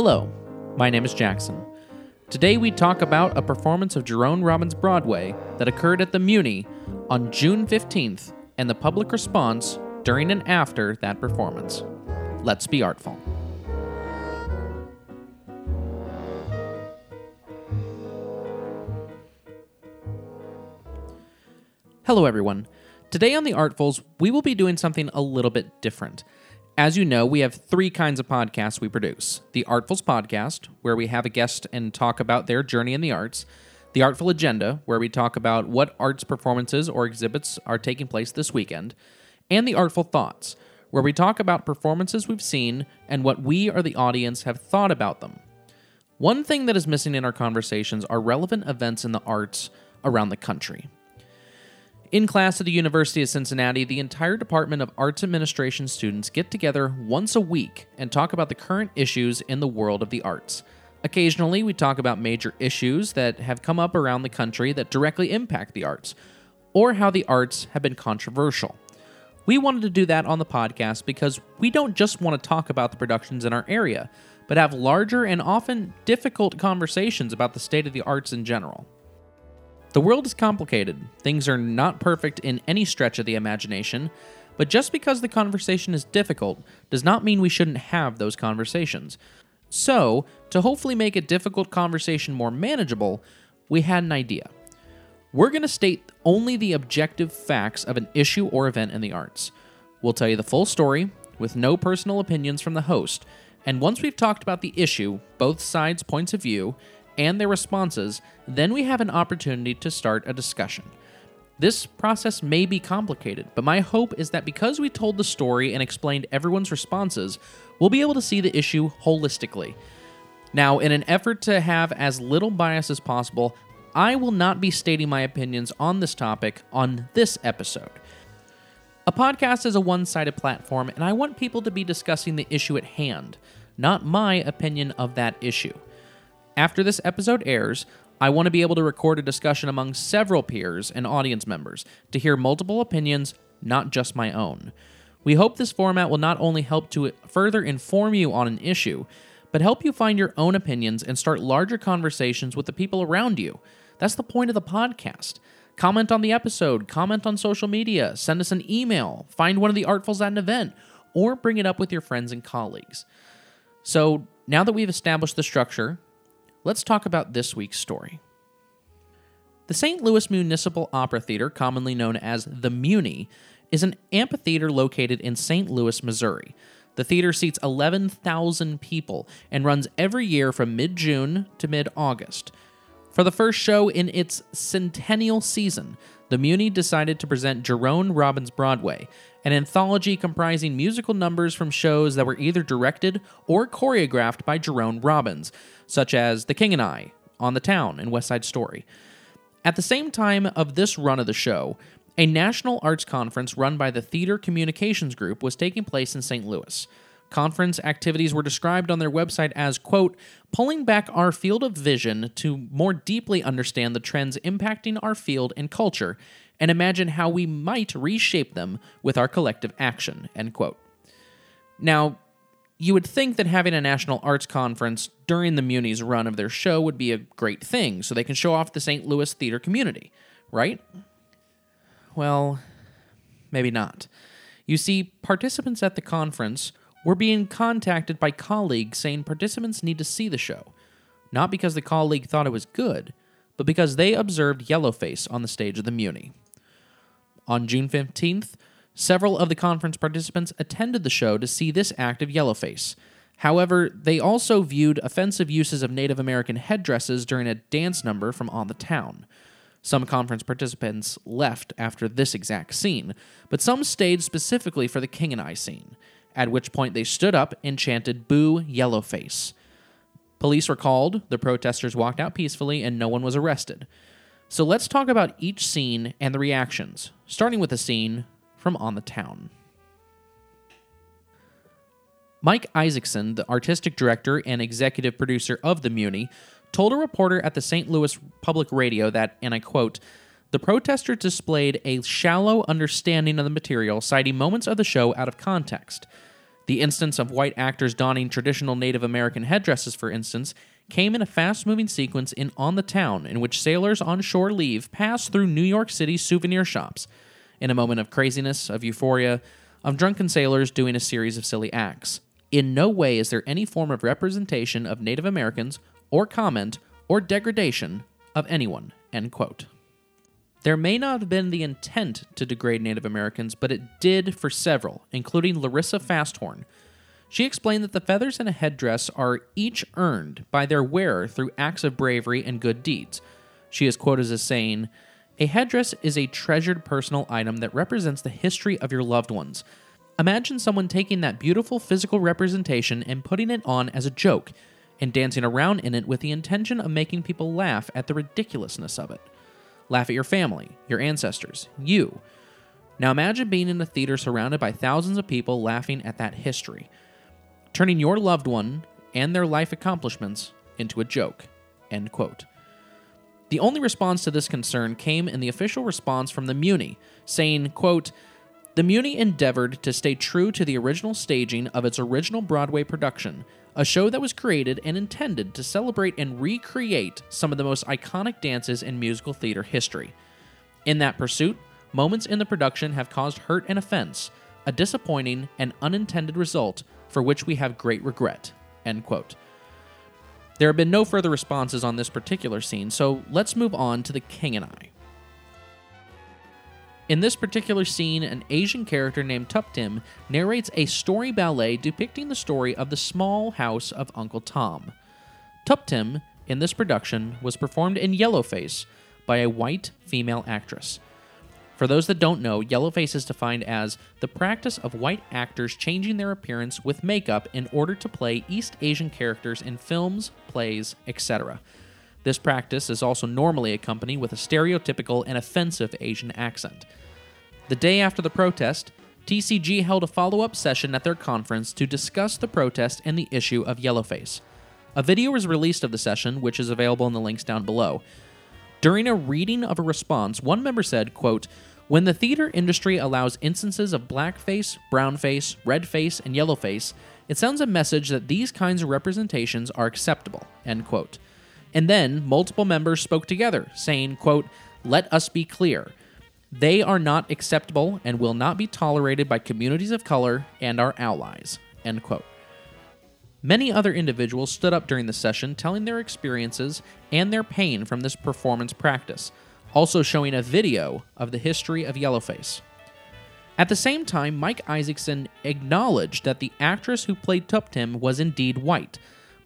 Hello, my name is Jackson. Today we talk about a performance of Jerome Robbins Broadway that occurred at the Muny on June 15th and the public response during and after that performance. Let's be artful. Hello, everyone. Today on the Artfuls, we will be doing something a little bit different. As you know, we have three kinds of podcasts we produce the Artfuls podcast, where we have a guest and talk about their journey in the arts, the Artful Agenda, where we talk about what arts performances or exhibits are taking place this weekend, and the Artful Thoughts, where we talk about performances we've seen and what we or the audience have thought about them. One thing that is missing in our conversations are relevant events in the arts around the country. In class at the University of Cincinnati, the entire Department of Arts Administration students get together once a week and talk about the current issues in the world of the arts. Occasionally, we talk about major issues that have come up around the country that directly impact the arts, or how the arts have been controversial. We wanted to do that on the podcast because we don't just want to talk about the productions in our area, but have larger and often difficult conversations about the state of the arts in general. The world is complicated. Things are not perfect in any stretch of the imagination, but just because the conversation is difficult does not mean we shouldn't have those conversations. So, to hopefully make a difficult conversation more manageable, we had an idea. We're going to state only the objective facts of an issue or event in the arts. We'll tell you the full story, with no personal opinions from the host, and once we've talked about the issue, both sides' points of view, and their responses, then we have an opportunity to start a discussion. This process may be complicated, but my hope is that because we told the story and explained everyone's responses, we'll be able to see the issue holistically. Now, in an effort to have as little bias as possible, I will not be stating my opinions on this topic on this episode. A podcast is a one sided platform, and I want people to be discussing the issue at hand, not my opinion of that issue. After this episode airs, I want to be able to record a discussion among several peers and audience members to hear multiple opinions, not just my own. We hope this format will not only help to further inform you on an issue, but help you find your own opinions and start larger conversations with the people around you. That's the point of the podcast. Comment on the episode, comment on social media, send us an email, find one of the artfuls at an event, or bring it up with your friends and colleagues. So, now that we've established the structure, let's talk about this week's story. The St. Louis Municipal Opera Theater, commonly known as the Muny, is an amphitheater located in St. Louis, Missouri. The theater seats 11,000 people and runs every year from mid June to mid August. For the first show in its centennial season, the Muny decided to present Jerome Robbins Broadway, an anthology comprising musical numbers from shows that were either directed or choreographed by Jerome Robbins, such as The King and I, On the Town, and West Side Story. At the same time of this run of the show, a national arts conference run by the Theater Communications Group was taking place in St. Louis. Conference activities were described on their website as, quote, pulling back our field of vision to more deeply understand the trends impacting our field and culture and imagine how we might reshape them with our collective action, end quote. Now, you would think that having a national arts conference during the Muny's run of their show would be a great thing, so they can show off the St. Louis theater community, right? Well, maybe not. You see, participants at the conference were being contacted by colleagues saying participants need to see the show, not because the colleague thought it was good, but because they observed Yellowface on the stage of the Muny. On June 15th, several of the conference participants attended the show to see this act of Yellowface. However, they also viewed offensive uses of Native American headdresses during a dance number from On the Town. Some conference participants left after this exact scene, but some stayed specifically for the King and I scene, at which point they stood up and chanted Boo Yellowface. Police were called, the protesters walked out peacefully, and no one was arrested. So let's talk about each scene and the reactions, starting with a scene from On the Town. Mike Isaacson, the artistic director and executive producer of the Muny, told a reporter at the St. Louis Public Radio that, and I quote, the protesters displayed a shallow understanding of the material, citing moments of the show out of context. The instance of white actors donning traditional Native American headdresses, for instance, came in a fast moving sequence in On the Town, in which sailors on shore leave pass through New York City souvenir shops. In a moment of craziness, of euphoria, of drunken sailors doing a series of silly acts. In no way is there any form of representation of Native Americans, or comment, or degradation of anyone. End quote. There may not have been the intent to degrade Native Americans, but it did for several, including Larissa FastHorse. She explained that the feathers in a headdress are each earned by their wearer through acts of bravery and good deeds. She is quoted as saying, A headdress is a treasured personal item that represents the history of your loved ones. Imagine someone taking that beautiful physical representation and putting it on as a joke, and dancing around in it with the intention of making people laugh at the ridiculousness of it. Laugh at your family, your ancestors, you. Now imagine being in a theater surrounded by thousands of people laughing at that history, turning your loved one and their life accomplishments into a joke. End quote. The only response to this concern came in the official response from the Muny, saying, quote, the Muny endeavored to stay true to the original staging of its original Broadway production, a show that was created and intended to celebrate and recreate some of the most iconic dances in musical theater history. In that pursuit, moments in the production have caused hurt and offense, a disappointing and unintended result for which we have great regret. End quote. There have been no further responses on this particular scene, so let's move on to The King and I. In this particular scene, an Asian character named Tuptim narrates a story ballet depicting the story of the small house of Uncle Tom. Tuptim, in this production, was performed in yellowface by a white female actress. For those that don't know, yellowface is defined as the practice of white actors changing their appearance with makeup in order to play East Asian characters in films, plays, etc. This practice is also normally accompanied with a stereotypical and offensive Asian accent. The day after the protest, TCG held a follow up session at their conference to discuss the protest and the issue of yellowface. A video was released of the session, which is available in the links down below. During a reading of a response, one member said, quote, When the theater industry allows instances of blackface, brownface, redface, and yellowface, it sounds a message that these kinds of representations are acceptable, end quote. And then multiple members spoke together, saying, quote, Let us be clear. They are not acceptable and will not be tolerated by communities of color and our allies. End quote. Many other individuals stood up during the session telling their experiences and their pain from this performance practice, also showing a video of the history of Yellowface. At the same time, Mike Isaacson acknowledged that the actress who played Tuptim was indeed white,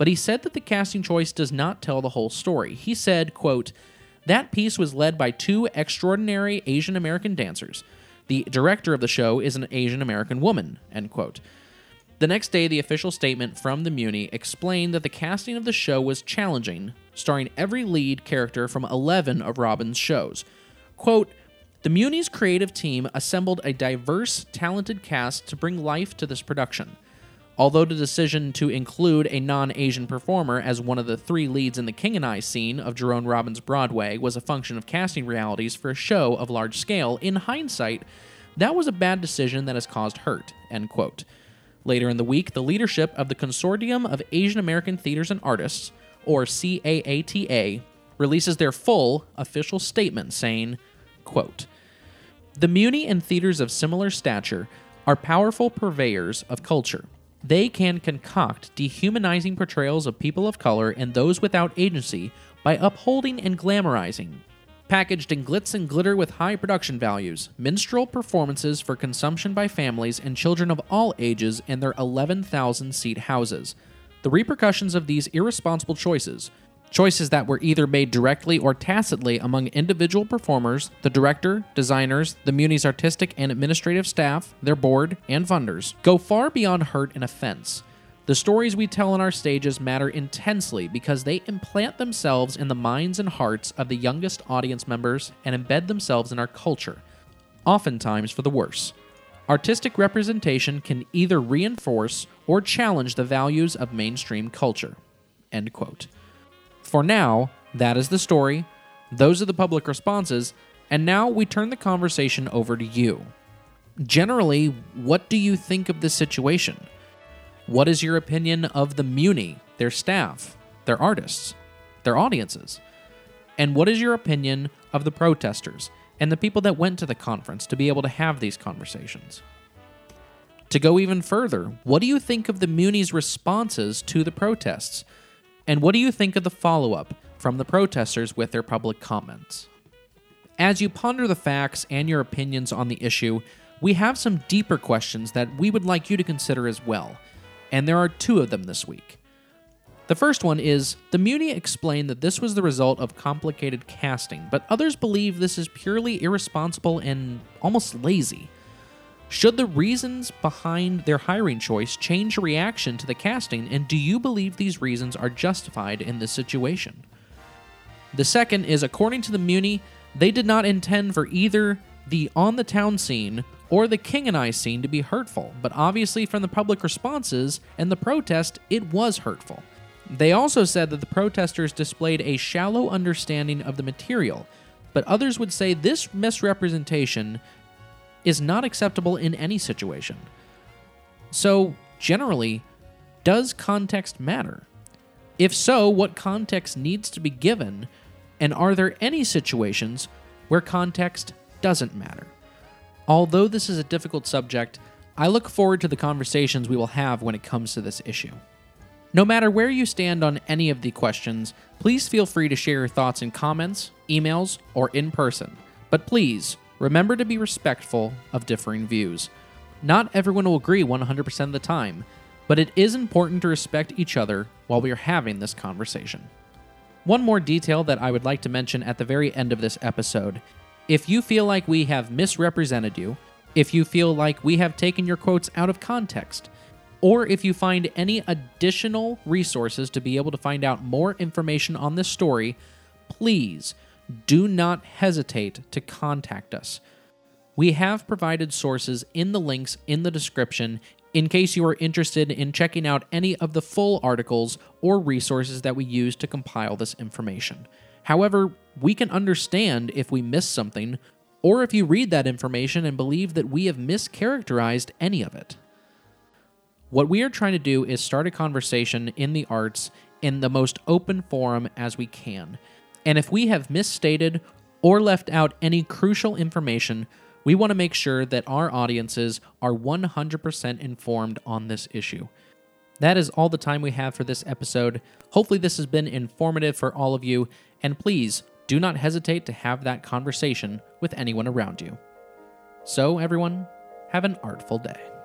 but he said that the casting choice does not tell the whole story. He said, quote, that piece was led by two extraordinary Asian American dancers. The director of the show is an Asian American woman. End quote. The next day, the official statement from the Muny explained that the casting of the show was challenging, starring every lead character from 11 of Robbins' shows. Quote, the Muny's creative team assembled a diverse, talented cast to bring life to this production. Although the decision to include a non Asian performer as one of the three leads in the King and I scene of Jerome Robbins' Broadway was a function of casting realities for a show of large scale, in hindsight, that was a bad decision that has caused hurt. End quote. Later in the week, the leadership of the Consortium of Asian American Theaters and Artists, or CAATA, releases their full official statement saying, quote, The Muny and theaters of similar stature are powerful purveyors of culture they can concoct dehumanizing portrayals of people of color and those without agency by upholding and glamorizing. Packaged in glitz and glitter with high production values, minstrel performances for consumption by families and children of all ages in their 11,000 seat houses. The repercussions of these irresponsible choices choices that were either made directly or tacitly among individual performers, the director, designers, the Muny's artistic and administrative staff, their board, and funders, go far beyond hurt and offense. The stories we tell on our stages matter intensely because they implant themselves in the minds and hearts of the youngest audience members and embed themselves in our culture, oftentimes for the worse. Artistic representation can either reinforce or challenge the values of mainstream culture. End quote. For now, that is the story, those are the public responses, and now we turn the conversation over to you. Generally, what do you think of this situation? What is your opinion of the Muny, their staff, their artists, their audiences? And what is your opinion of the protesters and the people that went to the conference to be able to have these conversations? To go even further, what do you think of the Muny's responses to the protests? And what do you think of the follow up from the protesters with their public comments? As you ponder the facts and your opinions on the issue, we have some deeper questions that we would like you to consider as well, and there are two of them this week. The first one is the Muny explained that this was the result of complicated casting, but others believe this is purely irresponsible and almost lazy. Should the reasons behind their hiring choice change your reaction to the casting, and do you believe these reasons are justified in this situation? The second is according to the Muny, they did not intend for either the on the town scene or the King and I scene to be hurtful, but obviously from the public responses and the protest, it was hurtful. They also said that the protesters displayed a shallow understanding of the material, but others would say this misrepresentation is not acceptable in any situation. So, generally, does context matter? If so, what context needs to be given, and are there any situations where context doesn't matter? Although this is a difficult subject, I look forward to the conversations we will have when it comes to this issue. No matter where you stand on any of the questions, please feel free to share your thoughts in comments, emails, or in person. But please, remember to be respectful of differing views. Not everyone will agree 100% of the time, but it is important to respect each other while we are having this conversation. One more detail that I would like to mention at the very end of this episode if you feel like we have misrepresented you, if you feel like we have taken your quotes out of context, or if you find any additional resources to be able to find out more information on this story, please do not hesitate to contact us. We have provided sources in the links in the description in case you are interested in checking out any of the full articles or resources that we use to compile this information. However, we can understand if we miss something, or if you read that information and believe that we have mischaracterized any of it. What we are trying to do is start a conversation in the arts in the most open forum as we can. And if we have misstated or left out any crucial information, we want to make sure that our audiences are 100% informed on this issue. That is all the time we have for this episode. Hopefully, this has been informative for all of you, and please do not hesitate to have that conversation with anyone around you. So, everyone, have an artful day.